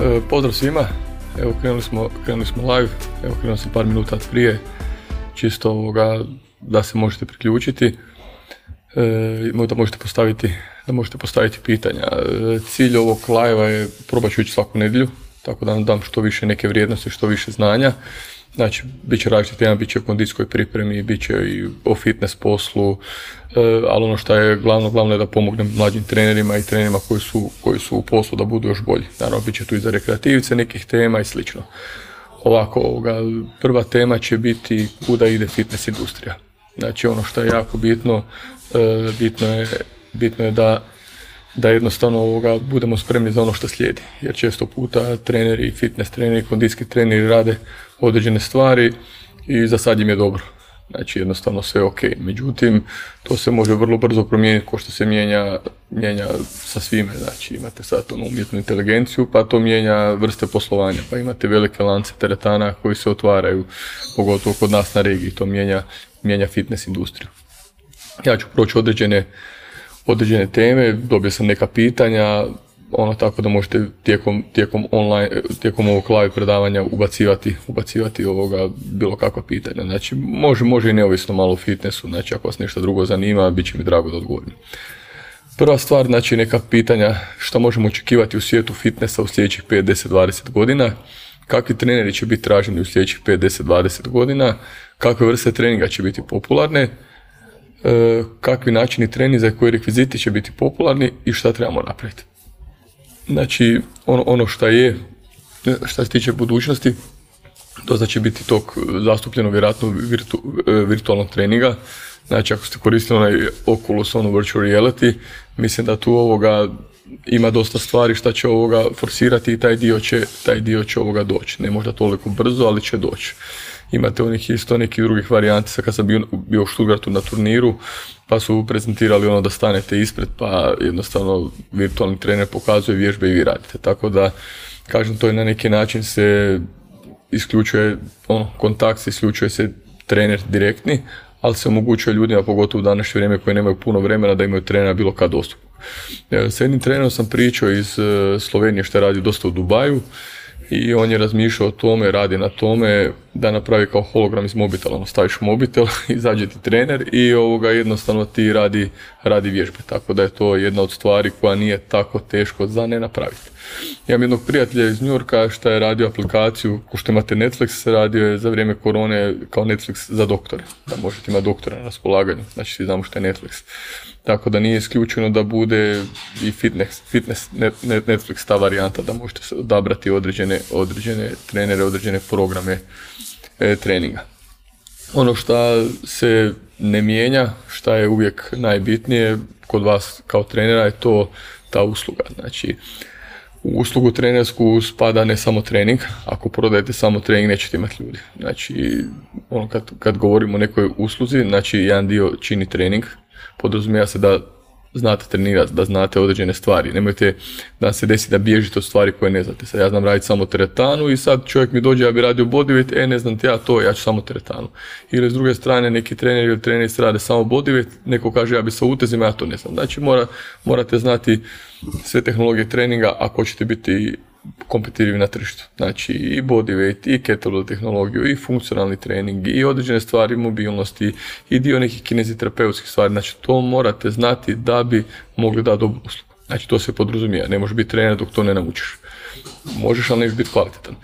E, pozdrav svima, evo krenuli smo, krenuli smo live, evo krenuo sam par minuta prije, čisto ovoga da se možete priključiti, e, da možete postaviti, da možete postaviti pitanja. E, cilj ovog live je probat ću ići svaku nedjelju, tako da vam dam što više neke vrijednosti, što više znanja. Znači, bit će različiti tema, bit će o kondicijskoj pripremi, bit će i o fitness poslu, e, ali ono što je glavno, glavno je da pomognem mlađim trenerima i trenerima koji su, koji su u poslu da budu još bolji. Naravno, bit će tu i za rekreativice nekih tema i slično. Ovako, ovoga, prva tema će biti kuda ide fitness industrija. Znači, ono što je jako bitno, e, bitno je, bitno je da da jednostavno ovoga budemo spremni za ono što slijedi. Jer često puta treneri, fitness treneri, kondicijski treneri rade određene stvari i za sad im je dobro. Znači jednostavno sve ok. Međutim, to se može vrlo brzo promijeniti ko što se mijenja, mijenja sa svime. Znači imate sad onu umjetnu inteligenciju pa to mijenja vrste poslovanja. Pa imate velike lance teretana koji se otvaraju, pogotovo kod nas na regiji. To mijenja, mijenja fitness industriju. Ja ću proći određene određene teme, dobio sam neka pitanja, ono tako da možete tijekom, tijekom online, tijekom ovog live predavanja ubacivati, ubacivati ovoga bilo kakva pitanja. Znači, može, može i neovisno malo u fitnessu, znači ako vas nešto drugo zanima, bit će mi drago da odgovorim. Prva stvar, znači neka pitanja što možemo očekivati u svijetu fitnessa u sljedećih 5, 10, 20 godina, kakvi treneri će biti traženi u sljedećih 5, 10, 20 godina, kakve vrste treninga će biti popularne, E, kakvi načini treninga i koji rekviziti će biti popularni i šta trebamo napraviti. Znači, ono, ono šta je, šta se tiče budućnosti, to će biti tog zastupljeno vjerojatno virtu, e, virtualnog treninga. Znači, ako ste koristili onaj Oculus, ono virtual reality, mislim da tu ovoga ima dosta stvari šta će ovoga forsirati i taj dio će, taj dio će ovoga doći. Ne možda toliko brzo, ali će doći. Imate onih isto nekih drugih varijanti, sad kad sam bio, bio u Stuttgartu na turniru, pa su prezentirali ono da stanete ispred, pa jednostavno virtualni trener pokazuje vježbe i vi radite. Tako da, kažem, to je na neki način se isključuje, ono, kontakt se isključuje se trener direktni, ali se omogućuje ljudima, pogotovo u današnje vrijeme koji nemaju puno vremena, da imaju trenera bilo kad dostupno. E, s jednim trenerom sam pričao iz e, Slovenije što je radio dosta u Dubaju i on je razmišljao o tome, radi na tome da napravi kao hologram iz mobitela, ono staviš mobitel, izađe ti trener i ovoga jednostavno ti radi, radi vježbe, tako da je to jedna od stvari koja nije tako teško za ne napraviti. Imam jednog prijatelja iz Yorka što je radio aplikaciju, ko što imate Netflix, radio je za vrijeme korone kao Netflix za doktore, da možete imati doktora na raspolaganju, znači svi znamo što je Netflix. Tako da nije isključeno da bude i fitness, fitness Netflix ta varijanta da možete odabrati određene, određene trenere, određene programe e, treninga. Ono što se ne mijenja, što je uvijek najbitnije kod vas kao trenera je to ta usluga. Znači, u uslugu trenersku spada ne samo trening, ako prodajete samo trening nećete imati ljudi. Znači, ono kad, kad govorimo o nekoj usluzi, znači jedan dio čini trening, podrazumijeva se da znate trenirati, da znate određene stvari. Nemojte da se desi da bježite od stvari koje ne znate. Sad ja znam raditi samo teretanu i sad čovjek mi dođe, ja bi radio bodyweight, e ne znam ti ja to, ja ću samo teretanu. Ili s druge strane neki trener ili trenerici rade samo bodyweight, neko kaže ja bi sa utezima, ja to ne znam. Znači mora, morate znati sve tehnologije treninga ako ćete biti kompetitivni na tržištu. Znači i bodyweight, i kettlebell tehnologiju, i funkcionalni trening, i određene stvari mobilnosti, i dio nekih kineziterapeutskih stvari. Znači to morate znati da bi mogli dati dobru uslugu. Znači to se podrazumijeva. Ne možeš biti trener dok to ne naučiš. Možeš, ali nećeš biti kvalitetan.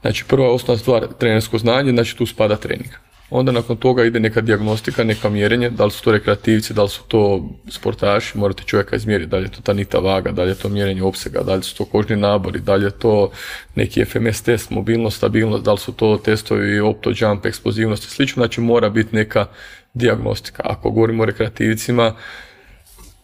Znači prva osnovna stvar, trenersko znanje, znači tu spada trening. Onda nakon toga ide neka dijagnostika, neka mjerenje, da li su to rekreativci, da li su to sportaši, morate čovjeka izmjeriti, da li je to tanita vaga, da li je to mjerenje opsega, da li su to kožni nabori, da li je to neki FMS test, mobilnost, stabilnost, da li su to testovi opto, jump, eksplozivnost i slično, znači mora biti neka dijagnostika. Ako govorimo o rekreativcima,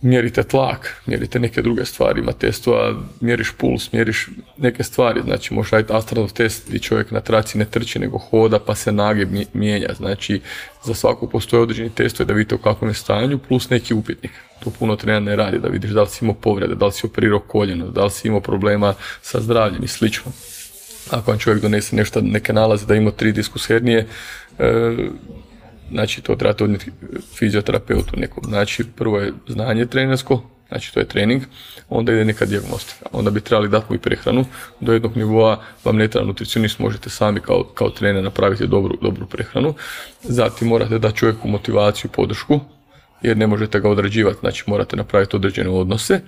mjerite tlak, mjerite neke druge stvari, ima testova, mjeriš puls, mjeriš neke stvari, znači možeš raditi astronov test gdje čovjek na traci ne trči nego hoda pa se nage mijenja, znači za svaku postoje određeni testovi da vidite u kakvom je stanju plus neki upitnik. To puno trenera ne radi, da vidiš da li si imao povrede, da li si operirao koljeno, da li si imao problema sa zdravljem i slično. Ako vam čovjek donese nešto, neke nalaze da ima tri diskus hernije, e, Znači, to trebate odnijeti fizioterapeutu nekom. Znači, prvo je znanje trenersko, znači to je trening, onda ide neka dijagnostika. Onda bi trebali dati mu i prehranu. Do jednog nivoa vam ne treba nutricionist, možete sami kao, kao trener napraviti dobru, dobru prehranu. Zatim morate dati čovjeku motivaciju, podršku, jer ne možete ga odrađivati, znači morate napraviti određene odnose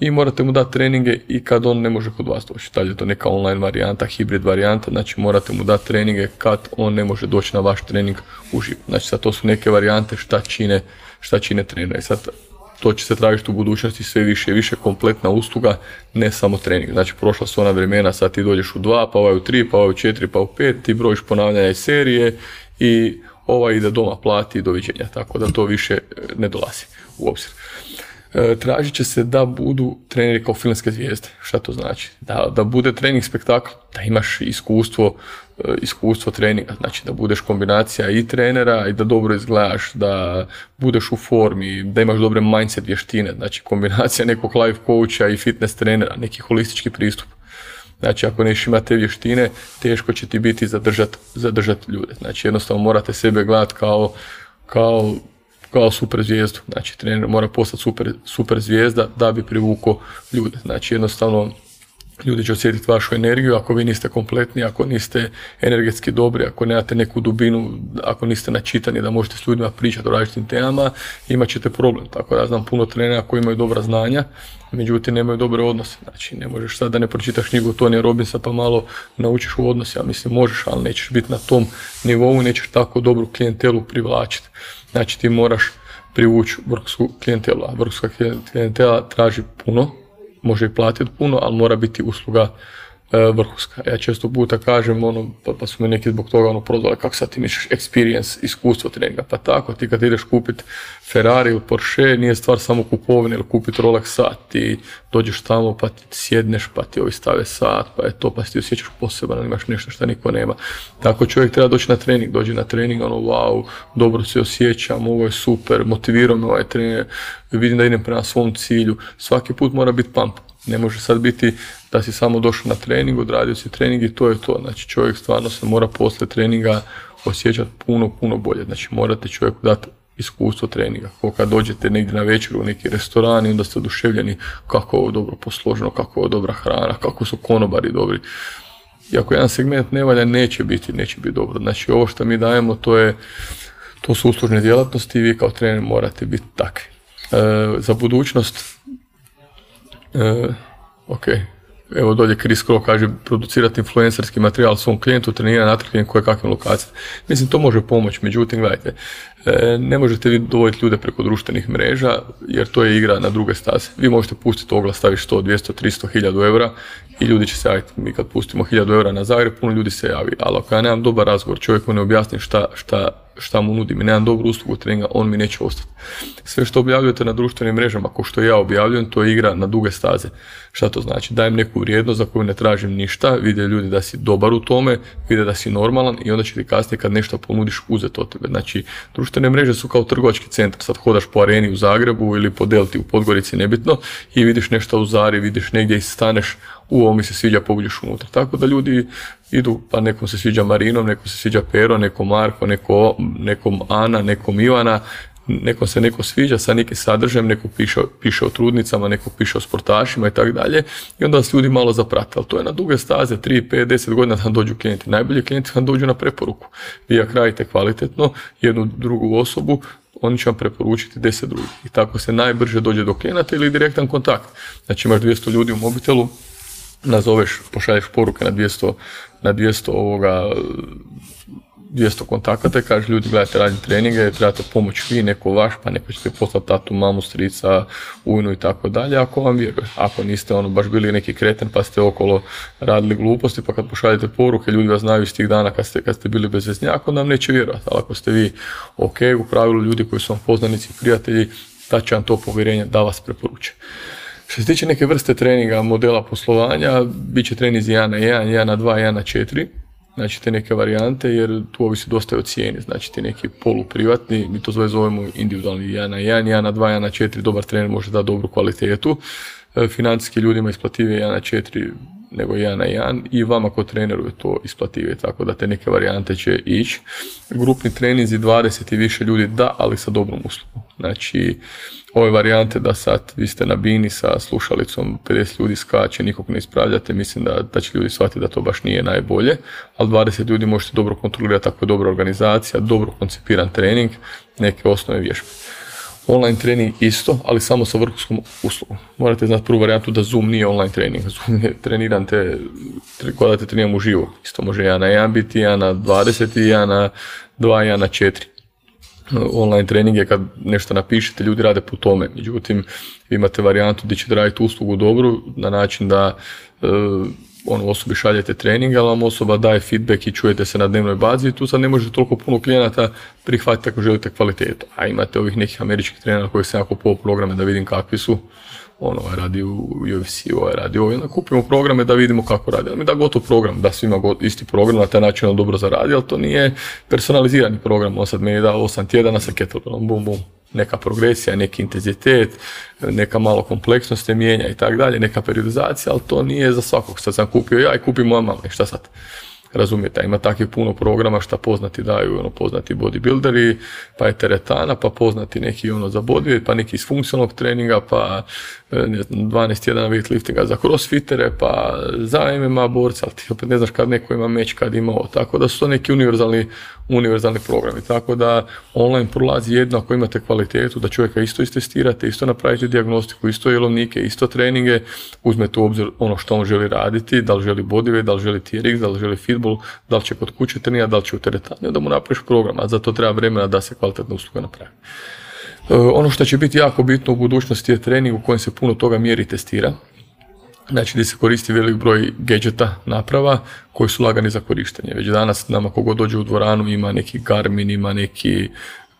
i morate mu dati treninge i kad on ne može kod vas doći. Da je to neka online varijanta, hibrid varijanta, znači morate mu dati treninge kad on ne može doći na vaš trening uživo. Znači sad to su neke varijante šta čine, šta čine trenera. I sad to će se tražiti u budućnosti sve više i više kompletna usluga, ne samo trening. Znači prošla su ona vremena, sad ti dođeš u dva, pa ovaj u tri, pa ovaj u četiri, pa u pet, ti brojiš ponavljanja i serije i ovaj ide doma plati i doviđenja, tako da to više ne dolazi u obzir. E, tražit će se da budu treneri kao filmske zvijezde. Šta to znači? Da, da bude trening spektakl, da imaš iskustvo, e, iskustvo treninga, znači da budeš kombinacija i trenera i da dobro izgledaš, da budeš u formi, da imaš dobre mindset vještine, znači kombinacija nekog life coacha i fitness trenera, neki holistički pristup. Znači, ako neš ima te vještine, teško će ti biti zadržati zadržat ljude. Znači, jednostavno morate sebe gledati kao, kao kao super zvijezdu. Znači trener mora postati super, super zvijezda da bi privukao ljude. Znači jednostavno ljudi će osjetiti vašu energiju ako vi niste kompletni, ako niste energetski dobri, ako nemate neku dubinu, ako niste načitani da možete s ljudima pričati o različitim temama, imat ćete problem. Tako da znam puno trenera koji imaju dobra znanja, međutim nemaju dobre odnose. Znači ne možeš sad da ne pročitaš knjigu Tonija Robinsa pa malo naučiš u odnosi, ja mislim možeš, ali nećeš biti na tom nivou, nećeš tako dobru klijentelu privlačiti. Znači ti moraš privući vrhsku klijentelu, a klijentela traži puno, može i platiti puno, ali mora biti usluga vrhunska. Ja često puta kažem, ono, pa, pa su me neki zbog toga ono prozvali, kako sad ti misliš experience, iskustvo treninga. Pa tako, ti kad ideš kupiti Ferrari ili Porsche, nije stvar samo kupovine ili kupiti Rolex sat. Ti dođeš tamo pa ti sjedneš, pa ti ovi stave sat, pa je to, pa ti osjećaš poseban, imaš nešto što niko nema. Tako čovjek treba doći na trening, dođe na trening, ono, wow, dobro se osjećam, ovo je super, motivirao me ovaj trener, vidim da idem prema svom cilju. Svaki put mora biti pump. Ne može sad biti da si samo došao na trening, odradio si trening i to je to. Znači čovjek stvarno se mora poslije treninga osjećati puno, puno bolje. Znači morate čovjeku dati iskustvo treninga. Ko kad dođete negdje na večer u neki restoran i onda ste oduševljeni kako je ovo dobro posloženo, kako je ovo dobra hrana, kako su konobari dobri. I ako jedan segment ne valja, neće biti, neće biti dobro. Znači ovo što mi dajemo, to je to su uslužne djelatnosti i vi kao trener morate biti takvi. E, za budućnost e, ok, evo dolje Chris Crow kaže producirati influencerski materijal svom klijentu, trenira na trgovim koje kakvim lokacijama. Mislim, to može pomoći, međutim, gledajte, e, ne možete vi dovoljiti ljude preko društvenih mreža, jer to je igra na druge staze. Vi možete pustiti oglas, staviti 100, 200, 300, 1000 eura i ljudi će se javiti. Mi kad pustimo 1000 eura na Zagreb, puno ljudi se javi, ali ako ja nemam dobar razgovor, čovjeku ne objasnim šta, šta, šta mu nudim i nemam dobru uslugu treninga, on mi neće ostati. Sve što objavljujete na društvenim mrežama, ako što ja objavljujem, to je igra na duge staze. Šta to znači? Dajem neku vrijednost za koju ne tražim ništa, vide ljudi da si dobar u tome, vide da si normalan i onda će ti kasnije kad nešto ponudiš uzeti od tebe. Znači, društvene mreže su kao trgovački centar, sad hodaš po areni u Zagrebu ili po Delti u Podgorici, nebitno, i vidiš nešto u Zari, vidiš negdje i staneš, u ovo mi se sviđa, pobuđeš unutra. Tako da ljudi idu, pa nekom se sviđa Marinom, nekom se sviđa Pero, nekom Marko, neko, nekom Ana, nekom Ivana, nekom se neko sviđa sa nekim sadržajem, neko piše, piše o trudnicama, neko piše o sportašima i tako dalje i onda vas ljudi malo zaprate, ali to je na duge staze, 3, 5, 10 godina da dođu klijenti. Najbolji klijenti vam dođu na preporuku. Vi ako radite kvalitetno jednu drugu osobu, oni će vam preporučiti 10 drugih. I tako se najbrže dođe do klijenata ili direktan kontakt. Znači imaš 200 ljudi u mobitelu, nazoveš, pošalješ poruke na 200, na 200 ovoga 200 kontakata kaže ljudi gledajte radim treninge, trebate pomoć vi, neko vaš, pa neko ćete poslati tatu, mamu, strica, ujnu i tako dalje, ako vam vjeruje. Ako niste ono baš bili neki kreten pa ste okolo radili gluposti, pa kad pošaljete poruke, ljudi vas znaju iz tih dana kad ste, kad ste bili bez veznjaka, onda vam neće vjerovati. Ali ako ste vi ok, u pravilu ljudi koji su vam poznanici, prijatelji, da će vam to povjerenje da vas preporuče. Što se tiče neke vrste treninga, modela poslovanja, bit će trenizi 1 na 1, 1 na 2, 1 na 4 znači te neke varijante, jer tu ovisi dosta o cijeni, znači ti neki poluprivatni, mi to zovemo individualni 1 na 1, 1 na 2, 1 na 4, dobar trener može dati dobru kvalitetu, e, financijski ljudima isplativije 1 na 4 nego jedan na jedan i vama kao treneru je to isplativije, tako da te neke varijante će ići. Grupni treninzi 20 i više ljudi da, ali sa dobrom uslugom. Znači, ove varijante da sad vi ste na bini sa slušalicom, 50 ljudi skače, nikog ne ispravljate, mislim da, da će ljudi shvatiti da to baš nije najbolje, ali 20 ljudi možete dobro kontrolirati ako je dobra organizacija, dobro koncipiran trening, neke osnove vježbe. Online trening isto, ali samo sa vrhunskom uslugom. Morate znati prvu varijantu da Zoom nije online trening. Zoom je treniran te, kod da te treniram uživo. Isto može jedan na jedan biti, jedan na 20 i jedan na 2 jedan na 4 online trening je kad nešto napišete, ljudi rade po tome. Međutim, imate varijantu gdje ćete raditi uslugu dobru na način da e, ono, osobi šaljete trening, ali vam osoba daje feedback i čujete se na dnevnoj bazi i tu sad ne može toliko puno klijenata prihvatiti ako želite kvalitetu. A imate ovih nekih američkih trenera koji se jako po programe da vidim kakvi su, ono, ovaj radi u UFC, ovaj radi ovo, onda kupimo programe da vidimo kako radi. Mi da gotov program, da svima isti program, na taj način on dobro zaradi, ali to nije personalizirani program, on sad meni da 8 tjedana sa kettlebellom, bum bum, neka progresija, neki intenzitet, neka malo kompleksnost se mijenja i tako dalje, neka periodizacija, ali to nije za svakog. Sad sam kupio ja i kupim moja mama, šta sad? Razumijete, ima takvih puno programa šta poznati daju, ono, poznati bodybuilderi, pa je teretana, pa poznati neki ono za bodyweight, pa neki iz funkcionalnog treninga, pa e, ne znam, 12 tjedana weightliftinga za crossfitere, pa za MMA borca, ali ti opet ne znaš kad neko ima meč, kad ima ovo, tako da su to neki univerzalni, univerzalni programi, tako da online prolazi jedno ako imate kvalitetu, da čovjeka isto istestirate, isto napravite diagnostiku, isto jelovnike, isto treninge, uzmete u obzir ono što on želi raditi, da li želi bodyweight, da li želi TRX, da li želi fitball, da li će kod kuće trenirati, da li će u teretani, da mu napraviš program, a za to treba vremena da se kvalitetna usluga napravi. E, ono što će biti jako bitno u budućnosti je trening u kojem se puno toga mjeri i testira. Znači gdje se koristi velik broj gadgeta, naprava koji su lagani za korištenje. Već danas nama kogod dođe u dvoranu ima neki Garmin, ima neki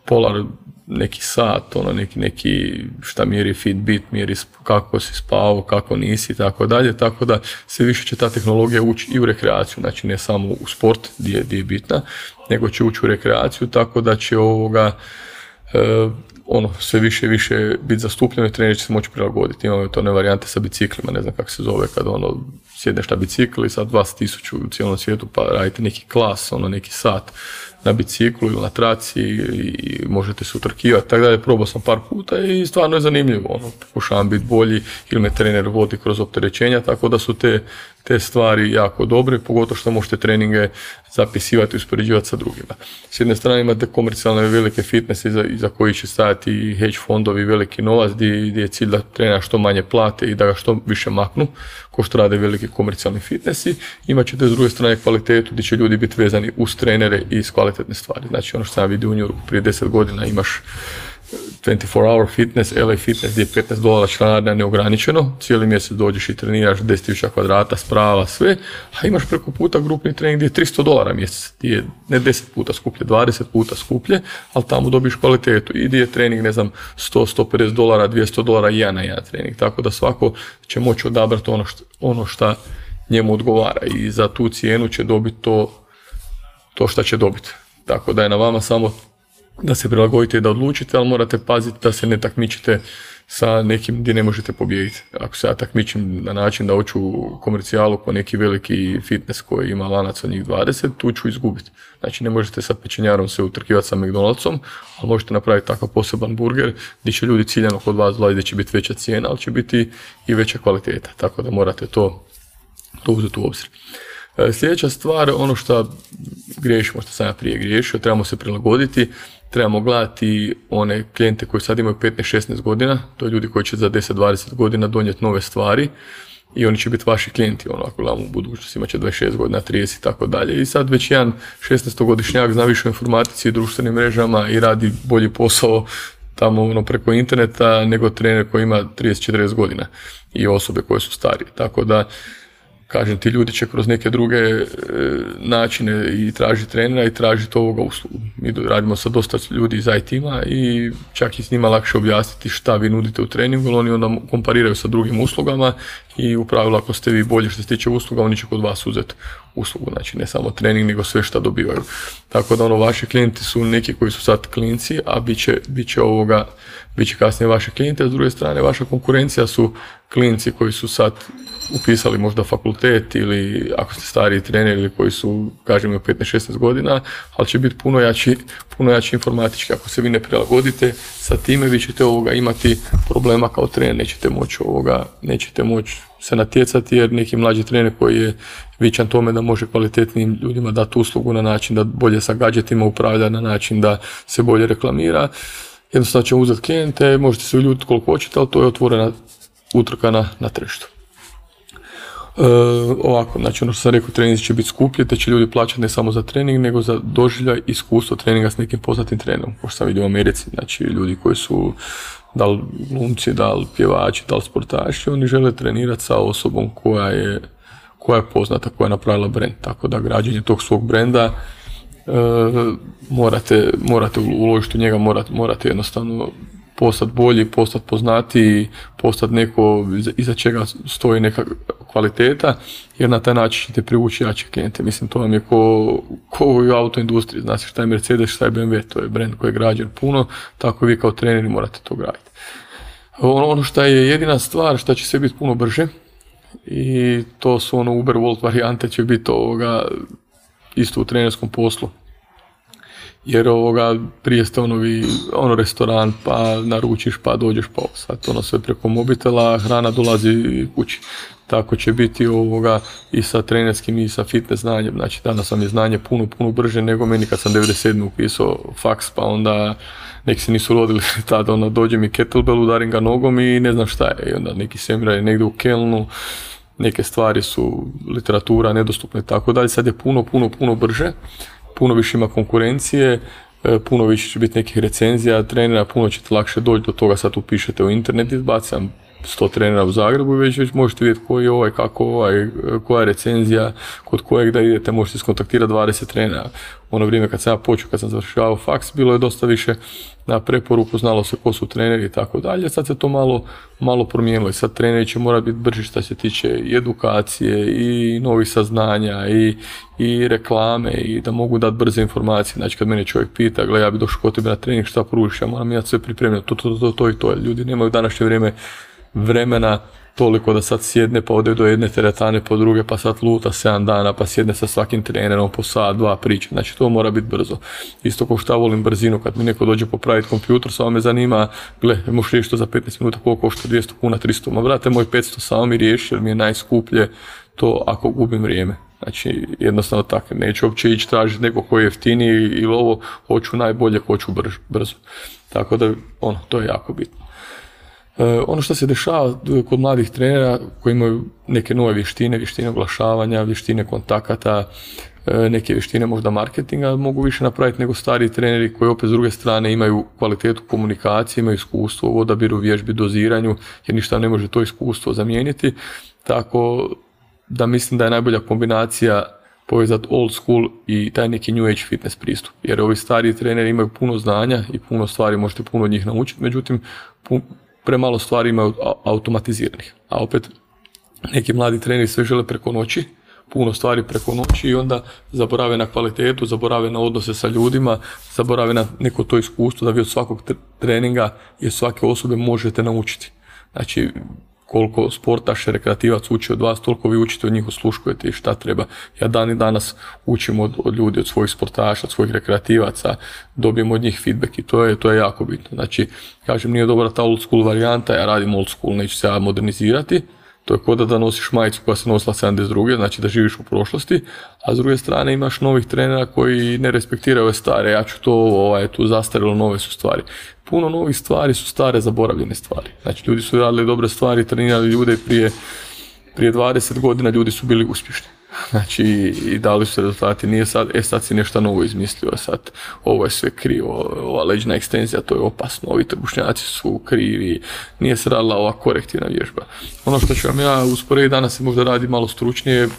Polar, neki sat, ono, neki, neki šta mjeri Fitbit, mjeri kako si spao, kako nisi i tako dalje, tako da sve više će ta tehnologija ući i u rekreaciju, znači ne samo u sport gdje, gdje je bitna, nego će ući u rekreaciju, tako da će ovoga ono, sve više i više biti zastupljeno i trener će se moći prilagoditi. Imamo to one varijante sa biciklima, ne znam kako se zove, kad ono, sjedneš na bicikl i sad vas tisuću u cijelom svijetu pa radite neki klas, ono, neki sat na biciklu ili na traci i možete se utrkivati, tako dalje. Probao sam par puta i stvarno je zanimljivo. Ono, pokušavam biti bolji ili me trener vodi kroz opterećenja, tako da su te, te stvari jako dobre, pogotovo što možete treninge zapisivati i uspoređivati sa drugima. S jedne strane imate komercijalne velike fitness iza, iza koji će stajati hedge fondovi, veliki novac, gdje, je cilj da trenera što manje plate i da ga što više maknu, ko što rade veliki komercijalni fitnessi. Imat ćete s druge strane kvalitetu gdje će ljudi biti vezani uz trenere i s kvalitetne stvari. Znači ono što sam vidio u New prije 10 godina imaš 24 hour fitness, LA fitness gdje je 15 dolara članarina neograničeno, cijeli mjesec dođeš i treniraš 10.000 kvadrata, sprava, sve, a imaš preko puta grupni trening gdje je 300 dolara mjesec, gdje je ne 10 puta skuplje, 20 puta skuplje, ali tamo dobiš kvalitetu. I gdje je trening, ne znam, 100, 150 dolara, 200 dolara, jedan na jedan trening, tako da svako će moći odabrati ono što, ono šta njemu odgovara. I za tu cijenu će dobiti to, to što će dobiti. Tako da je na vama samo da se prilagodite i da odlučite, ali morate paziti da se ne takmičite sa nekim gdje ne možete pobijediti. Ako se ja takmičim na način da hoću komercijalu po neki veliki fitness koji ima lanac od njih 20, tu ću izgubiti. Znači ne možete sa pečenjarom se utrkivati sa McDonald'som, ali možete napraviti takav poseban burger gdje će ljudi ciljano kod vas dolaziti gdje će biti veća cijena, ali će biti i veća kvaliteta. Tako da morate to, to uzeti u obzir. E, sljedeća stvar, ono što griješimo, što sam ja prije griješio, trebamo se prilagoditi, trebamo gledati one klijente koji sad imaju 15-16 godina, to je ljudi koji će za 10-20 godina donijeti nove stvari i oni će biti vaši klijenti, ono ako gledamo u budućnosti, imat će 26 godina, 30 i tako dalje. I sad već jedan 16-godišnjak zna više o informatici i društvenim mrežama i radi bolji posao tamo ono preko interneta nego trener koji ima 30-40 godina i osobe koje su starije. Tako da kažem, ti ljudi će kroz neke druge e, načine i traži trenera i tražiti ovoga uslugu. Mi radimo sa dosta ljudi iz IT-ima i čak i s njima lakše objasniti šta vi nudite u treningu, oni onda kompariraju sa drugim uslugama i u pravilu ako ste vi bolji što se tiče usluga, oni će kod vas uzeti uslugu, znači ne samo trening, nego sve što dobivaju. Tako da ono, vaši klijenti su neki koji su sad klinci, a bit će, bit će ovoga, bit će kasnije vaše klijente, s druge strane vaša konkurencija su klinci koji su sad upisali možda fakultet ili ako ste stariji trener ili koji su, kažem, 15-16 godina, ali će biti puno jači, puno jači informatički. Ako se vi ne prilagodite sa time, vi ćete ovoga imati problema kao trener, nećete moći ovoga, nećete moći se natjecati jer neki mlađi trener koji je vičan tome da može kvalitetnim ljudima dati uslugu na način da bolje sa gadgetima upravlja, na način da se bolje reklamira, jednostavno će uzeti klijente, možete se uljutiti koliko hoćete, ali to je otvorena utrka na, na tržištu. E, ovako, znači ono što sam rekao, trening će biti skuplji, te će ljudi plaćati ne samo za trening, nego za doživljaj iskustvo treninga s nekim poznatim trenerom. Kao što sam vidio u Americi, znači ljudi koji su da li glumci, da li pjevači, da li sportaši, oni žele trenirati sa osobom koja je, koja je poznata, koja je napravila brend. Tako da građenje tog svog brenda e, morate, morate uložiti u njega, morate, morate jednostavno postati bolji, postati poznatiji, postati neko iza čega stoji neka kvaliteta, jer na taj način ćete privući jače klijente. Mislim, to vam je ko, ko u autoindustriji, znači šta je Mercedes, šta je BMW, to je brand koji je građen puno, tako vi kao treneri morate to graditi. Ono, ono što je jedina stvar, što će sve biti puno brže, i to su ono Uber Volt varijante će biti ovoga isto u trenerskom poslu jer ovoga, prije ste ono, vi, ono restoran, pa naručiš, pa dođeš, pa sad ono sve preko mobitela, hrana dolazi kući. Tako će biti ovoga i sa trenerskim i sa fitness znanjem. Znači danas vam je znanje puno, puno brže nego meni kad sam 97. upisao faks, pa onda neki se nisu rodili tada, onda dođe mi kettlebell, udarim ga nogom i ne znam šta je. I onda neki semira je negdje u Kelnu, neke stvari su literatura nedostupna i tako dalje. Sad je puno, puno, puno brže puno više ima konkurencije, e, puno više će biti nekih recenzija trenera, puno ćete lakše doći do toga, sad upišete u internet, izbacam 100 trenera u Zagrebu već, već možete vidjeti koji je ovaj, kako ovaj, koja je recenzija, kod kojeg da idete, možete skontaktirati 20 trenera. Ono vrijeme kad sam ja počeo, kad sam završavao faks, bilo je dosta više na preporuku, znalo se ko su treneri i tako dalje. Sad se to malo, malo promijenilo i sad treneri će morati biti brži što se tiče i edukacije i novih saznanja i, i reklame i da mogu dati brze informacije. Znači kad mene čovjek pita, gle ja bi došao kod tebe na trening, šta pružiš, ja moram imati sve pripremljeno, to, to, to, to i to. Ljudi nemaju današnje vrijeme vremena toliko da sad sjedne pa ode do jedne teretane po druge pa sad luta 7 dana pa sjedne sa svakim trenerom po sat, dva priča. Znači to mora biti brzo. Isto kao što volim brzinu kad mi neko dođe popraviti kompjuter, samo me zanima, gle, možeš riješiti za 15 minuta koliko košta 200 kuna, 300, ma brate moj 500 samo mi riješi jer mi je najskuplje to ako gubim vrijeme. Znači, jednostavno tako, neću uopće ići tražiti neko koji je jeftiniji ili ovo, hoću najbolje, hoću brzo. Tako da, ono, to je jako bitno. E, ono što se dešava kod mladih trenera koji imaju neke nove vještine, vještine oglašavanja, vještine kontakata, e, neke vještine možda marketinga mogu više napraviti nego stari treneri koji opet s druge strane imaju kvalitetu komunikacije, imaju iskustvo u odabiru vježbi, doziranju, jer ništa ne može to iskustvo zamijeniti. Tako da mislim da je najbolja kombinacija povezati old school i taj neki new age fitness pristup. Jer ovi stari treneri imaju puno znanja i puno stvari možete puno od njih naučiti, međutim premalo stvari imaju automatiziranih. A opet neki mladi treneri sve žele preko noći, puno stvari preko noći i onda zaborave na kvalitetu, zaborave na odnose sa ljudima, zaborave na neko to iskustvo da vi od svakog treninga i od svake osobe možete naučiti. Znači, koliko sportaš, rekreativac uči od vas, toliko vi učite od njih, osluškujete i šta treba. Ja dan i danas učim od, od ljudi, od svojih sportaša, od svojih rekreativaca, dobijem od njih feedback i to je, to je jako bitno. Znači, kažem, nije dobra ta old school varijanta, ja radim old school, neću se ja modernizirati, to je kod da nosiš majicu koja se nosila 72. znači da živiš u prošlosti, a s druge strane imaš novih trenera koji ne respektiraju ove stare, ja ću to, ovaj, tu zastarilo, nove su stvari. Puno novih stvari su stare, zaboravljene stvari. Znači ljudi su radili dobre stvari, trenirali ljude prije, prije 20 godina, ljudi su bili uspješni. Znači, i dali su rezultati, nije sad, e sad si nešto novo izmislio, sad ovo je sve krivo, ova leđna ekstenzija, to je opasno, ovi trbušnjaci su krivi, nije se radila ova korektivna vježba. Ono što ću vam ja usporediti danas se možda radi malo stručnije,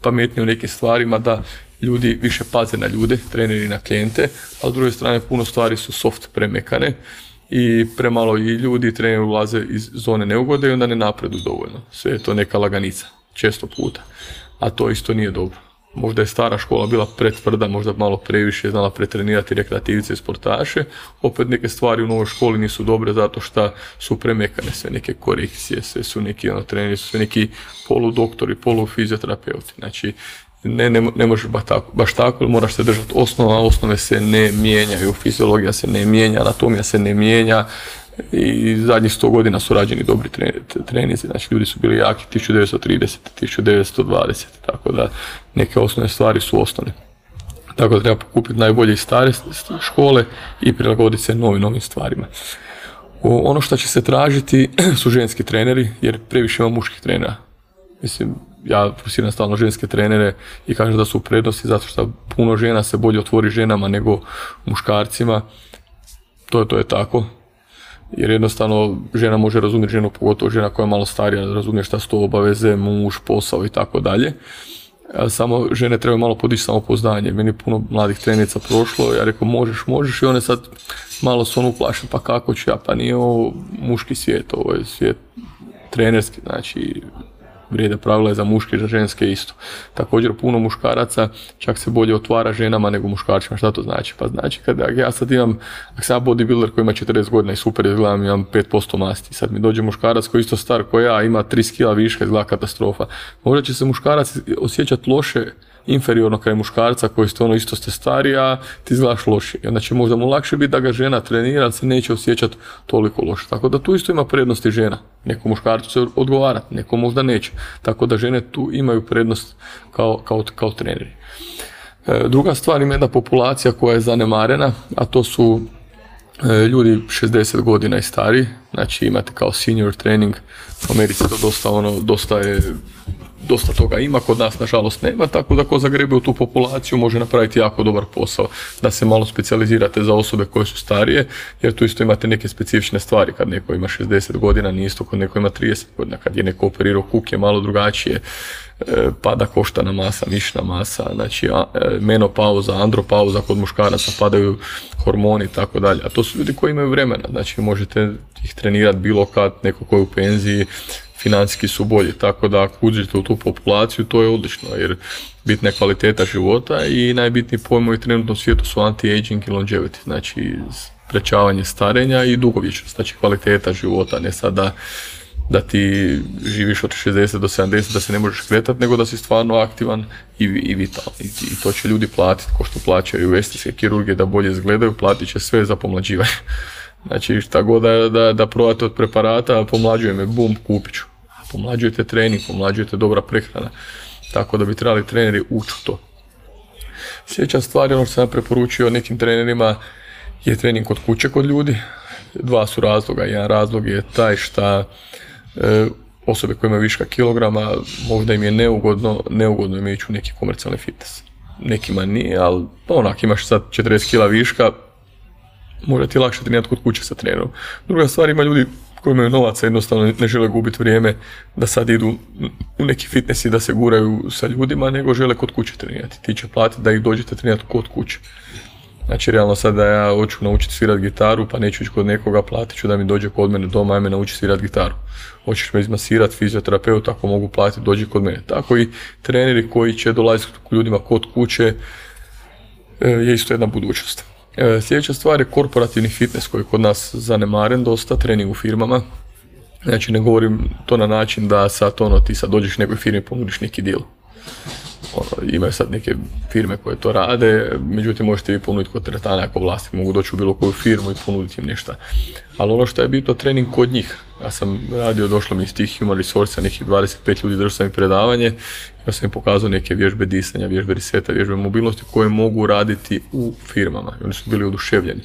pametnije u nekim stvarima, da ljudi više paze na ljude, treneri na klijente, a s druge strane puno stvari su soft premekane i premalo i ljudi treneri ulaze iz zone neugode i onda ne napredu dovoljno. Sve je to neka laganica, često puta. A to isto nije dobro. Možda je stara škola bila pretvrda, možda malo previše znala pretrenirati rekreativce i sportaše. Opet neke stvari u novoj školi nisu dobre zato što su premekane sve neke korekcije, sve su neki ono, treneri, su sve neki poludoktori, polufizioterapeuti. Znači, ne, ne, ne možeš baš tako, baš tako, moraš se držati osnova, osnove se ne mijenjaju, fiziologija se ne mijenja, anatomija se ne mijenja i zadnjih sto godina su rađeni dobri trenizi, znači ljudi su bili jaki 1930, 1920, tako da neke osnovne stvari su osnovne. Tako da treba pokupiti najbolje iz stare škole i prilagoditi se novim novim stvarima. Ono što će se tražiti su ženski treneri, jer previše ima muških trenera. Mislim, ja forsiram stalno ženske trenere i kažem da su u prednosti zato što puno žena se bolje otvori ženama nego muškarcima. To, to je tako. Jer jednostavno žena može razumjeti ženu, pogotovo žena koja je malo starija, razumije šta su to obaveze, muž, posao i tako dalje. Samo žene trebaju malo podići samopoznanje. Meni je puno mladih trenica prošlo, ja rekao možeš, možeš i one sad malo su ono uplašene, pa kako ću ja, pa nije ovo muški svijet, ovo je svijet trenerski, znači vrijede pravila za muške i za ženske isto. Također puno muškaraca čak se bolje otvara ženama nego muškarcima. Šta to znači? Pa znači kad ja sad imam, ako sam bodybuilder koji ima 40 godina i super izgledam, imam 5% masti. Sad mi dođe muškarac koji je isto star koji ja, ima 30 kila viška, izgleda katastrofa. Možda će se muškarac osjećati loše inferiorno kraj muškarca koji ste ono isto ste stariji, a ti izgledaš loši. I onda će možda mu lakše biti da ga žena trenira, ali se neće osjećati toliko loše. Tako da tu isto ima prednosti žena. Neko muškarcu će odgovarati, neko možda neće. Tako da žene tu imaju prednost kao, kao, kao treneri. E, druga stvar ima jedna populacija koja je zanemarena, a to su e, ljudi 60 godina i stari, znači imate kao senior training, u Americi to dosta ono, dosta je dosta toga ima, kod nas nažalost nema, tako da ko zagrebe u tu populaciju može napraviti jako dobar posao, da se malo specijalizirate za osobe koje su starije, jer tu isto imate neke specifične stvari, kad neko ima 60 godina, nije isto kod neko ima 30 godina, kad je neko operirao kuk je malo drugačije, e, pada koštana masa, mišna masa, znači e, menopauza, andropauza kod muškaraca, padaju hormoni i tako dalje. A to su ljudi koji imaju vremena, znači možete ih trenirati bilo kad, neko koji je u penziji, financijski su bolji, tako da ako uđete u tu populaciju to je odlično jer bitna je kvaliteta života i najbitniji pojmovi trenutno u svijetu su anti-aging i longevity, znači sprečavanje starenja i dugovječnost, znači kvaliteta života, ne sada da ti živiš od 60 do 70, da se ne možeš kretati, nego da si stvarno aktivan i, i I, to će ljudi platiti, ko što plaćaju estetske kirurgije da bolje izgledaju, platit će sve za pomlađivanje. Znači šta god da, da, da probate od preparata, pomlađuje me, bum, kupit ću. Pomlađujete trening, pomlađujete dobra prehrana. Tako da bi trebali treneri ući u to. Sljedeća stvar je ono što sam preporučio nekim trenerima je trening kod kuće kod ljudi. Dva su razloga. Jedan razlog je taj šta e, osobe koje imaju viška kilograma možda im je neugodno, neugodno im ići u neki komercijalni fitness. Nekima nije, ali onak imaš sad 40 kila viška, možda ti lakše trenirati kod kuće sa trenerom. Druga stvar, ima ljudi koji imaju novaca jednostavno ne žele gubiti vrijeme da sad idu u neki fitness i da se guraju sa ljudima, nego žele kod kuće trenirati. Ti će platiti da ih dođete trenirati kod kuće. Znači, realno sad da ja hoću naučiti svirati gitaru, pa neću ići kod nekoga, platit ću da mi dođe kod mene doma, ajme nauči svirati gitaru. Hoćeš me izmasirati, fizioterapeut, ako mogu platiti, dođi kod mene. Tako i treneri koji će dolaziti ljudima kod kuće e, je isto jedna budućnost. E, sljedeća stvar je korporativni fitness koji je kod nas zanemaren dosta, trening u firmama. Znači ne govorim to na način da sad ono ti sad dođeš nekoj firmi ponudiš neki deal ono, imaju sad neke firme koje to rade, međutim možete vi ponuditi kod teretana ako vlasnik mogu doći u bilo koju firmu i ponuditi im nešto. Ali ono što je bitno, trening kod njih. Ja sam radio, došlo mi iz tih human resursa, nekih 25 ljudi, držao sam im predavanje, ja sam im pokazao neke vježbe disanja, vježbe riseta, vježbe mobilnosti koje mogu raditi u firmama. I oni su bili oduševljeni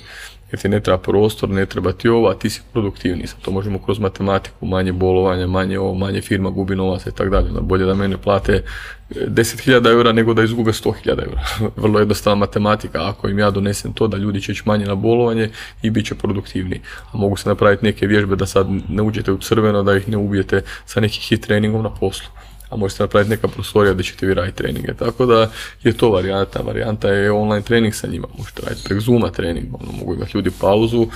jer ti ne treba prostor, ne treba ti ovo, a ti si produktivniji. Sad to možemo kroz matematiku, manje bolovanja, manje ovo, manje firma gubi novaca i tako dalje. Bolje da mene plate 10.000 eura nego da izgube 100.000 eura. Vrlo jednostavna matematika. Ako im ja donesem to da ljudi će ići manje na bolovanje i bit će produktivniji. A mogu se napraviti neke vježbe da sad ne uđete u crveno, da ih ne ubijete sa nekim hit treningom na poslu a možete napraviti neka prostorija gdje ćete vi raditi treninge. Tako da je to varijanta. Varijanta je online trening sa njima. Možete raditi prek Zooma trening, ono, mogu imati ljudi pauzu,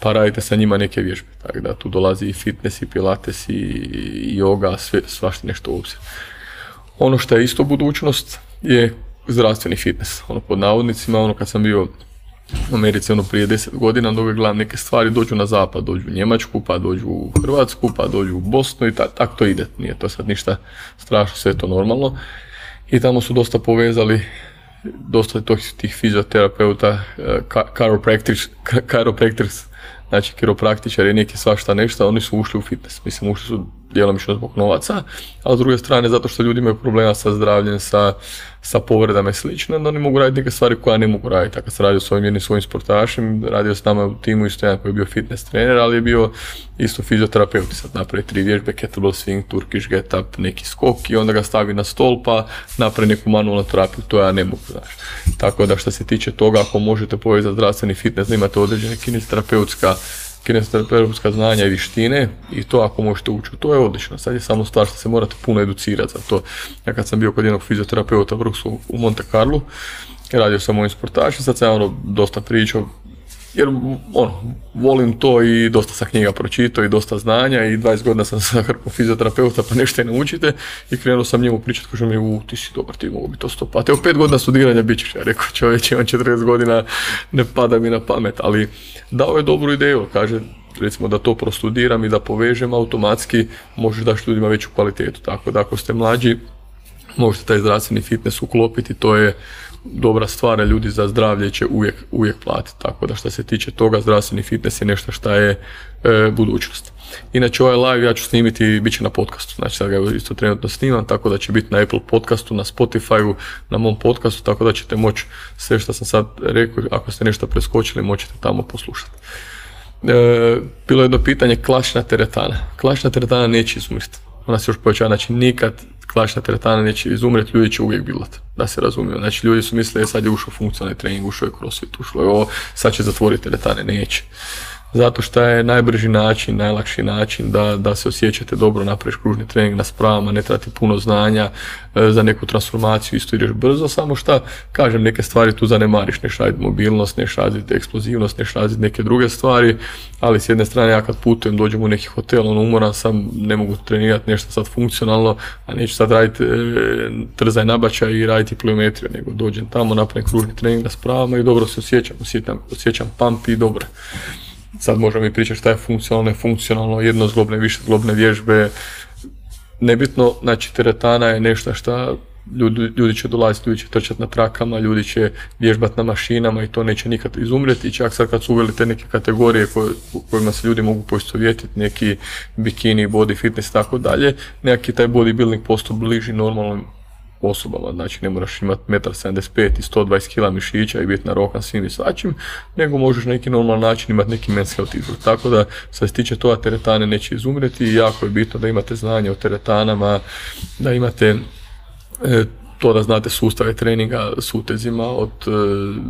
pa radite sa njima neke vježbe. Tako da tu dolazi i fitness, i pilates, i yoga, sve, svašta nešto u. Ono što je isto budućnost je zdravstveni fitness. Ono pod navodnicima, ono kad sam bio u Americi ono prije deset godina, onda uvijek gledam neke stvari, dođu na zapad, dođu u Njemačku, pa dođu u Hrvatsku, pa dođu u Bosnu i tako to ide. Nije to sad ništa strašno, sve je to normalno. I tamo su dosta povezali dosta tih, fizioterapeuta, chiropractors, chiropractors znači kiropraktičari, neki svašta nešto, oni su ušli u fitness. Mislim, ušli su djelomično zbog novaca, a s druge strane zato što ljudi imaju problema sa zdravljem, sa, sa povredama i slično, onda oni mogu raditi neke stvari koje ne mogu raditi. Tako sam radio s ovim jednim svojim sportašem, radio s nama u timu isto jedan koji je bio fitness trener, ali je bio isto fizioterapeut sad napravi tri vježbe, kettlebell swing, turkish get up, neki skok i onda ga stavi na stol pa napravi neku manualnu terapiju, to ja ne mogu, znaš. Tako da što se tiče toga, ako možete povezati zdravstveni fitness, da imate određene kinesterapeutska kinesterapeutska znanja i vještine i to ako možete ući u to je odlično. Sad je samo stvar što se morate puno educirati za to. Ja kad sam bio kod jednog fizioterapeuta u Monte Carlo, radio sam mojim sportašem, sad sam ono dosta pričao, jer ono, volim to i dosta sam knjiga pročitao i dosta znanja i 20 godina sam sa hrpom fizioterapeuta pa nešto i naučite. I krenuo sam njemu pričati, kaže mi, u, ti si dobar, ti mogu bi to stopati. Evo pet godina studiranja bit ćeš, ja rekao čovječ, imam 40 godina, ne pada mi na pamet, ali dao je dobru ideju, kaže, recimo da to prostudiram i da povežem automatski, možeš daš ljudima veću kvalitetu, tako da ako ste mlađi, možete taj zdravstveni fitness uklopiti, to je dobra stvar, ljudi za zdravlje će uvijek, uvijek platiti. Tako da što se tiče toga, zdravstveni fitness je nešto što je e, budućnost. Inače, ovaj live ja ću snimiti bit će na podcastu. Znači, sad ga isto trenutno snimam, tako da će biti na Apple podcastu, na Spotify, na mom podcastu, tako da ćete moći sve što sam sad rekao, ako ste nešto preskočili, moćete tamo poslušati. E, bilo je jedno pitanje klašna teretana. Klašna teretana neće izumriti. Ona se još povećava, znači nikad klašna teretana neće izumreti, ljudi će uvijek bilati, da se razumiju. Znači ljudi su mislili, e, sad je ušao funkcionalni trening, ušao je crossfit, ušlo je ovo, sad će zatvoriti teretane, neće zato što je najbrži način, najlakši način da, da se osjećate dobro, napraviš kružni trening na spravama, ne trati puno znanja e, za neku transformaciju, isto ideš brzo, samo šta, kažem, neke stvari tu zanemariš, ne raditi mobilnost, ne raditi eksplozivnost, ne raditi neke druge stvari, ali s jedne strane ja kad putujem, dođem u neki hotel, ono umoran sam, ne mogu trenirati nešto sad funkcionalno, a neću sad raditi e, trzaj nabačaj i raditi pliometriju, nego dođem tamo, napravim kružni trening na spravama i dobro se osjećam, osjećam, osjećam pump i dobro sad možemo i pričati šta je funkcionalno, nefunkcionalno, jednozglobne, višezglobne vježbe, nebitno, znači teretana je nešto što ljudi, ljudi će dolaziti, ljudi će trčati na trakama, ljudi će vježbati na mašinama i to neće nikad izumreti. Čak sad kad su uveli te neke kategorije koje, kojima se ljudi mogu poistovjetiti, neki bikini, body fitness i tako dalje, neki taj bodybuilding postao bliži normalnom osobama, znači ne moraš imati 1,75 i 120 kg mišića i biti narokan svim i svačim, nego možeš na neki normalan način imati neki men's health izvor. Tako da, što se tiče toga, teretane neće izumreti i jako je bitno da imate znanje o teretanama, da imate e, to da znate sustave treninga s utezima od e,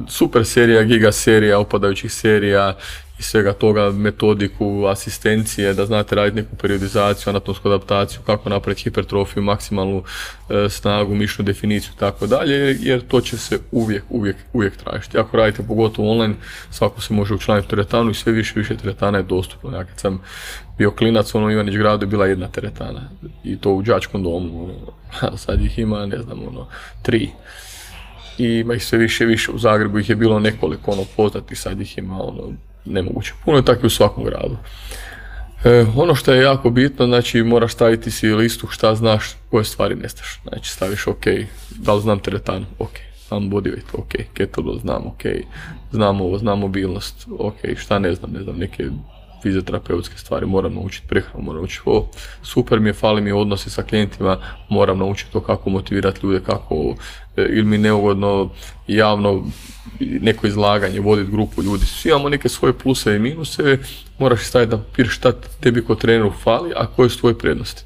super serija, giga serija, opadajućih serija i svega toga, metodiku, asistencije, da znate raditi neku periodizaciju, anatomsku adaptaciju, kako napraviti hipertrofiju, maksimalnu e, snagu, mišnu definiciju tako dalje, jer to će se uvijek, uvijek, uvijek tražiti. Ako radite pogotovo online, svako se može učlaniti u teretanu i sve više više teretana je dostupno. Ja kad sam bio klinac, ono Ivanić gradu je bila jedna teretana i to u đačkom domu, ono, sad ih ima, ne znam, ono, tri i ima ih sve više više u Zagrebu ih je bilo nekoliko ono poznatih sad ih ima ono nemoguće. Puno je tako u svakom gradu. E, ono što je jako bitno, znači moraš staviti si listu šta znaš, koje stvari ne znaš. Znači staviš ok, da li znam teretanu, ok, znam bodyweight, ok, kettlebell znam, ok, znam ovo, znam mobilnost, ok, šta ne znam, ne znam, neke fizioterapeutske stvari, moram naučiti prehranu, moram naučiti o, super mi je, fali mi odnosi sa klijentima, moram naučiti to kako motivirati ljude, kako, e, ili mi neugodno javno neko izlaganje, voditi grupu ljudi, svi imamo neke svoje pluse i minuse, moraš staviti da papir šta tebi kao treneru fali, a koje su tvoje prednosti.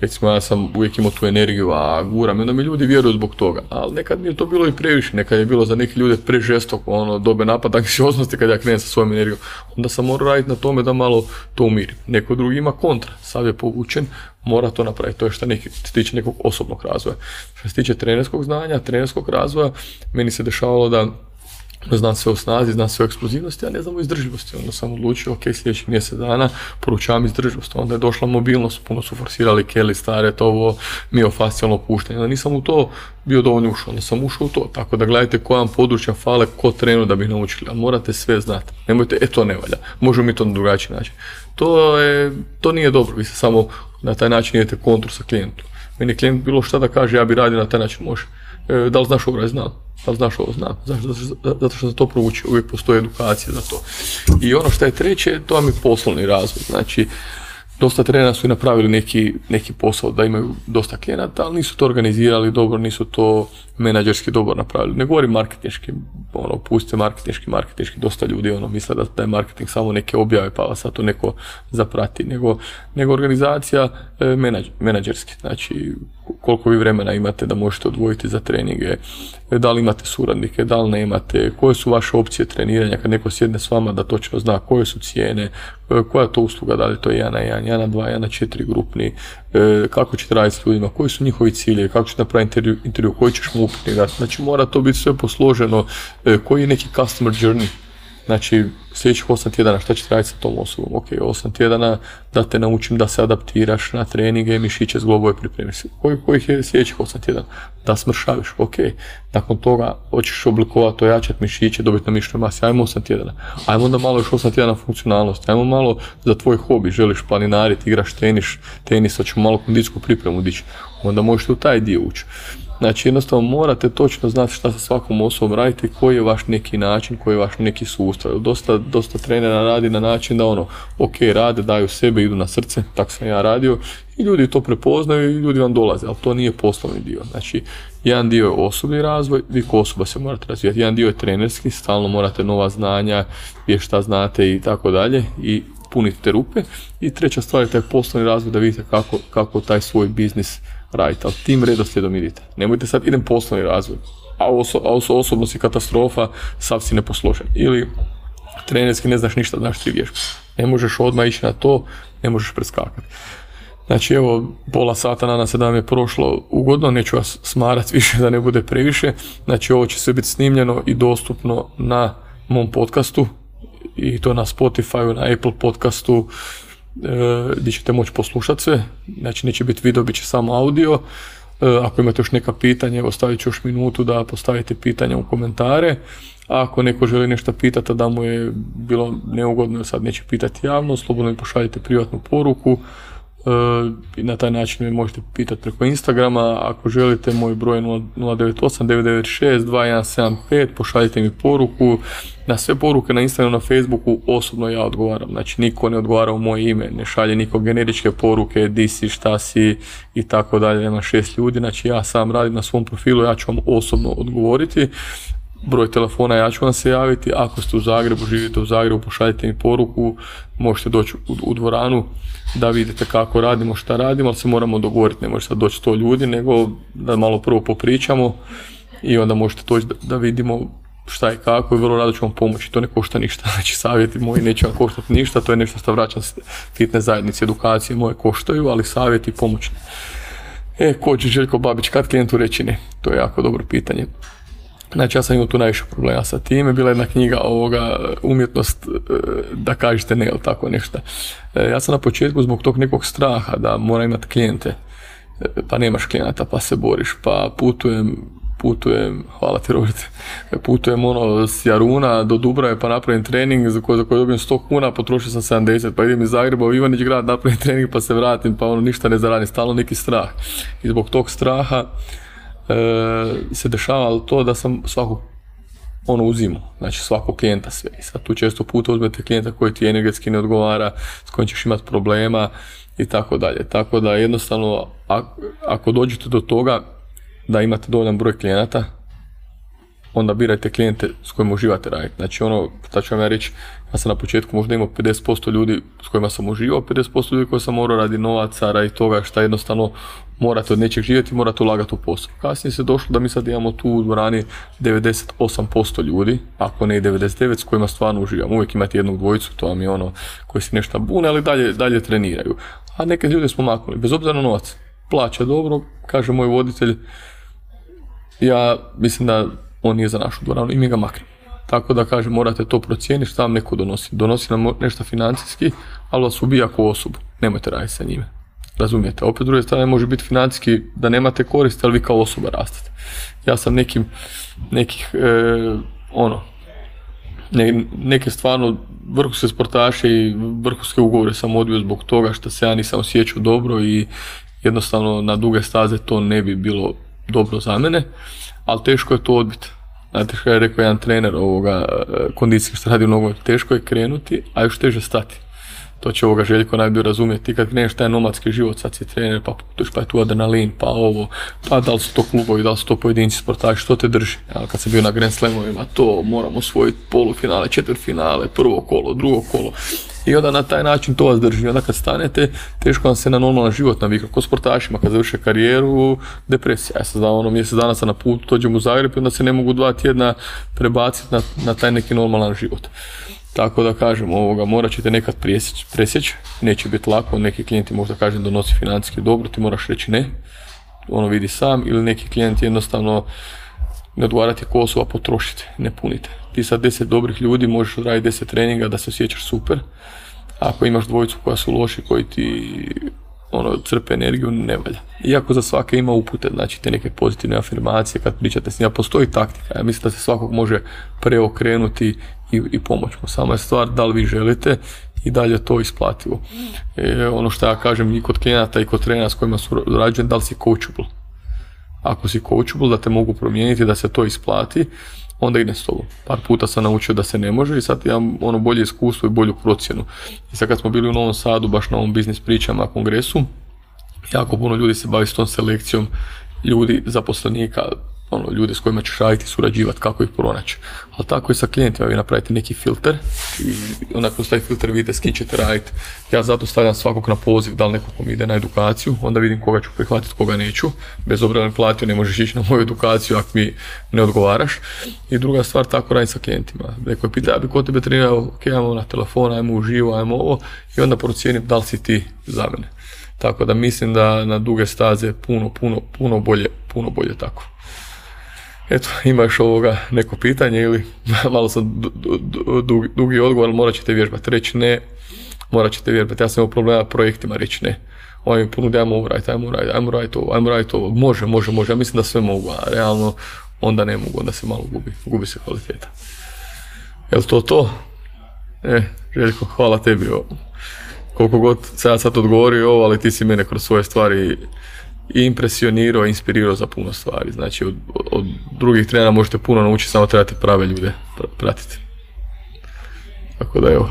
Recimo ja sam uvijek imao tu energiju, a guram, i onda mi ljudi vjeruju zbog toga. Ali nekad mi je to bilo i previše, nekad je bilo za neke ljude prežestoko, ono, dobe napad anksioznosti kad ja krenem sa svojom energijom. Onda sam morao raditi na tome da malo to umirim. Neko drugi ima kontra, sav je povučen, mora to napraviti. To je što neki, se tiče nekog osobnog razvoja. Što se tiče trenerskog znanja, trenerskog razvoja, meni se dešavalo da znam sve o snazi, znam sve o eksplozivnosti, a ne znam o izdrživosti. Onda sam odlučio, ok, sljedećih mjesec dana poručavam izdrživost. Onda je došla mobilnost, puno su forsirali Kelly, stare, to ovo miofascijalno puštanje. Onda nisam u to bio dovoljno ušao, onda sam ušao u to. Tako da gledajte koja vam područja fale, ko trenu da bi naučili, ali morate sve znati. Nemojte, e to ne valja, možemo mi to na drugačiji način. To, je, to nije dobro, vi se samo na taj način idete kontru sa klijentom. Meni je klijent bilo šta da kaže, ja bi radio na taj način, može. E, da li znaš ovo, znam da li znaš ovo znam, zato, što sam to proučio, uvijek postoji edukacija za to. I ono što je treće, to vam je poslovni razvoj, znači dosta trenera su i napravili neki, neki posao da imaju dosta klijenata, ali nisu to organizirali dobro, nisu to menadžerski dobro napravili. Ne govorim marketinški, ono, pustite marketinški, marketinški, dosta ljudi ono, misle da, je marketing samo neke objave pa vas sad to neko zaprati, nego, nego organizacija e, menadžerski, znači koliko vi vremena imate da možete odvojiti za treninge, e, da li imate suradnike, da li nemate, koje su vaše opcije treniranja kad neko sjedne s vama da točno zna koje su cijene, e, koja je to usluga, da li to je 1 na 1, 1 na 2, 1 na 4 grupni, e, kako ćete raditi s ljudima, koji su njihovi cilje, kako ćete napraviti intervju, intervju koji ćeš mu upitni Znači mora to biti sve posloženo, koji je neki customer journey, Znači, sljedećih 8 tjedana šta ćete raditi sa tom osobom? Ok, 8 tjedana da te naučim da se adaptiraš na treninge, mišiće, zglobove pripremiš. Koji, kojih je sljedećih 8 tjedana? Da smršaviš, ok. Nakon toga hoćeš oblikovati, ojačati mišiće, dobiti na mišnoj masi. Ajmo 8 tjedana. Ajmo onda malo još 8 tjedana funkcionalnosti. Ajmo malo za tvoj hobi, želiš planinariti, igraš tenis, tenis, hoćemo malo kondijsku pripremu dići. Onda možeš u taj dio ući. Znači jednostavno morate točno znati šta sa svakom osobom radite, koji je vaš neki način, koji je vaš neki sustav. Dosta, dosta trenera radi na način da ono, ok, rade, daju sebe, idu na srce, tako sam ja radio i ljudi to prepoznaju i ljudi vam dolaze, ali to nije poslovni dio. Znači, jedan dio je osobni razvoj, vi ko osoba se morate razvijati, jedan dio je trenerski, stalno morate nova znanja, je šta znate i tako dalje i punite te rupe. I treća stvar je taj poslovni razvoj da vidite kako, kako taj svoj biznis radite, ali tim redoslijedom idite. Nemojte sad idem poslovni razvoj, a, oso, a osobno si katastrofa, sav si neposložen. Ili trenerski ne znaš ništa, znaš tri vježbe. Ne možeš odmah ići na to, ne možeš preskakati. Znači evo, pola sata nadam se da je prošlo ugodno, neću vas smarati više da ne bude previše. Znači ovo će sve biti snimljeno i dostupno na mom podcastu i to na Spotify, na Apple podcastu, gdje ćete moći poslušati sve, znači neće biti video, bit će samo audio. E, ako imate još neka pitanja, evo stavit ću još minutu da postavite pitanja u komentare. Ako neko želi nešto pitati, da mu je bilo neugodno, sad neće pitati javno, slobodno mi pošaljite privatnu poruku. E, na taj način me možete pitati preko Instagrama. Ako želite, moj broj je 098 996 2175, pošaljite mi poruku. Na sve poruke na Instagramu, na Facebooku osobno ja odgovaram. Znači, niko ne odgovara u moje ime, ne šalje niko generičke poruke, di si, šta si i tako dalje. Ima šest ljudi, znači ja sam radim na svom profilu, ja ću vam osobno odgovoriti broj telefona, ja ću vam se javiti. Ako ste u Zagrebu, živite u Zagrebu, pošaljite mi poruku, možete doći u, u dvoranu da vidite kako radimo, šta radimo, ali se moramo dogovoriti, ne može sad doći sto ljudi, nego da malo prvo popričamo i onda možete doći da, da vidimo šta i kako i vrlo rado ću vam pomoći. To ne košta ništa, znači savjeti moji neće vam koštati ništa, to je nešto što vraćam fitness zajednici, edukacije moje koštaju, ali savjeti pomoćni. E, ko će Željko Babić, kad klijentu reći ne? To je jako dobro pitanje. Znači ja sam imao tu najviše problema sa time, bila jedna knjiga ovoga umjetnost e, da kažete ne ili tako nešto. E, ja sam na početku zbog tog nekog straha da mora imati klijente, e, pa nemaš klijenata pa se boriš, pa putujem putujem, hvala ti Robert, putujem ono s Jaruna do Dubrave pa napravim trening za koji, za dobijem 100 kuna, potrošio sam 70, pa idem iz Zagreba u Ivanić grad, napravim trening pa se vratim, pa ono ništa ne zaradim, stalno neki strah. I zbog tog straha e, se dešava to da sam svakog ono uzimu, znači svakog klijenta sve. I sad tu često puta uzmete klijenta koji ti energetski ne odgovara, s kojim ćeš imati problema i tako dalje. Tako da jednostavno ako dođete do toga da imate dovoljan broj klijenata, onda birajte klijente s kojima uživate raditi. Znači ono, da ću vam ja reći, ja sam na početku možda imao 50% ljudi s kojima sam uživao, 50% ljudi koji sam morao radi novaca, radi toga šta jednostavno morate od nečeg živjeti, morate ulagati u posao. Kasnije se došlo da mi sad imamo tu u dvorani 98% ljudi, ako ne i 99 s kojima stvarno uživam. Uvijek imate jednog dvojicu, to vam je ono koji se nešto bune, ali dalje, dalje treniraju. A neke ljude smo maknuli, bez obzira na novac. Plaća dobro, kaže moj voditelj, ja mislim da on nije za našu dvoranu i mi ga maknemo. Tako da kažem, morate to procijeniti šta vam neko donosi. Donosi nam nešto financijski, ali vas ubija kao osobu. Nemojte raditi sa njime. Razumijete? Opet druge strane može biti financijski da nemate koristi, ali vi kao osoba rastete. Ja sam nekim, nekih, e, ono, neke stvarno vrhunske sportaše i vrhunske ugovore sam odbio zbog toga što se ja nisam osjećao dobro i jednostavno na duge staze to ne bi bilo dobro za mene, ali teško je to odbiti. Znate što je rekao jedan trener ovoga e, kondicije što radi u nogometu, teško je krenuti, a još teže stati. To će ovoga Željko najbolje razumjeti. Ti kad kreneš taj nomadski život, sad si trener, pa putuješ, pa je tu adrenalin, pa ovo, pa da li su to klubovi, da li su to pojedinci sportaši, što te drži. Ja, kad sam bio na Grand Slamovima, to moramo osvojiti polufinale, finale, prvo kolo, drugo kolo. I onda na taj način to vas drži. Onda kad stanete, teško vam se na normalan život navikati. Ko sportašima, kad završe karijeru, depresija. Ja znao ono mjesec dana sam na putu, dođem u Zagreb onda se ne mogu dva tjedna prebaciti na, na taj neki normalan život. Tako da kažem, ovoga, morat ćete nekad presjeći, neće biti lako, neki klijenti možda kažem donosi financijski dobro, ti moraš reći ne, ono vidi sam, ili neki klijent jednostavno ne odgovarati kosu, a potrošite, ne punite. Ti sa deset dobrih ljudi možeš odraditi deset treninga da se osjećaš super, ako imaš dvojicu koja su loši, koji ti ono, crpe energiju, ne valja. Iako za svake ima upute, znači te neke pozitivne afirmacije, kad pričate s njima, postoji taktika. Ja mislim da se svakog može preokrenuti i, i pomoć mu. Sama je stvar da li vi želite i dalje to isplativo. E, ono što ja kažem i kod klijenata i kod trenera s kojima su rađeni, da li si coachable. Ako si coachable, da te mogu promijeniti, da se to isplati, onda ide s tobom. Par puta sam naučio da se ne može i sad imam ono bolje iskustvo i bolju procjenu. I sad kad smo bili u Novom Sadu, baš na ovom biznis pričama kongresu, jako puno ljudi se bavi s tom selekcijom ljudi, zaposlenika, ono, ljude s kojima ćeš raditi, surađivati, kako ih pronaći. Ali tako i sa klijentima, vi napravite neki filter i onda kroz taj filter vidite s kim ćete raditi. Ja zato stavljam svakog na poziv, da li neko mi ide na edukaciju, onda vidim koga ću prihvatiti, koga neću. Bez obzira platio, ne možeš ići na moju edukaciju ako mi ne odgovaraš. I druga stvar, tako raditi sa klijentima. Neko je pita, ja bi kod tebe trenirao, ok, ajmo na telefon, ajmo uživo, ajmo ovo i onda procijenim da li si ti za mene. Tako da mislim da na duge staze puno, puno, puno bolje, puno bolje tako. Eto, imaš ovoga neko pitanje ili malo sam dugi, odgovor, ali morat ćete vježbati. Reći ne, morat ćete vježbati. Ja sam imao problema projektima reći ne. Ovaj mi ponudi, ajmo ovo raditi, ajmo raditi, ajmo raditi ovo, ajmo raditi ovo. Može, može, može. Ja mislim da sve mogu, a realno onda ne mogu, onda se malo gubi, gubi se kvaliteta. Jel to to? E, Željko, hvala tebi. Koliko god ja sad odgovorio ovo, ali ti si mene kroz svoje stvari i impresionirao, inspirirao za puno stvari. Znači, od, od drugih trenera možete puno naučiti, samo trebate prave ljude pratiti. Tako da evo,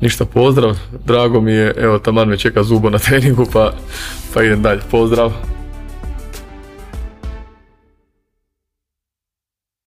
ništa pozdrav, drago mi je, evo taman me čeka zubo na treningu pa, pa idem dalje, pozdrav.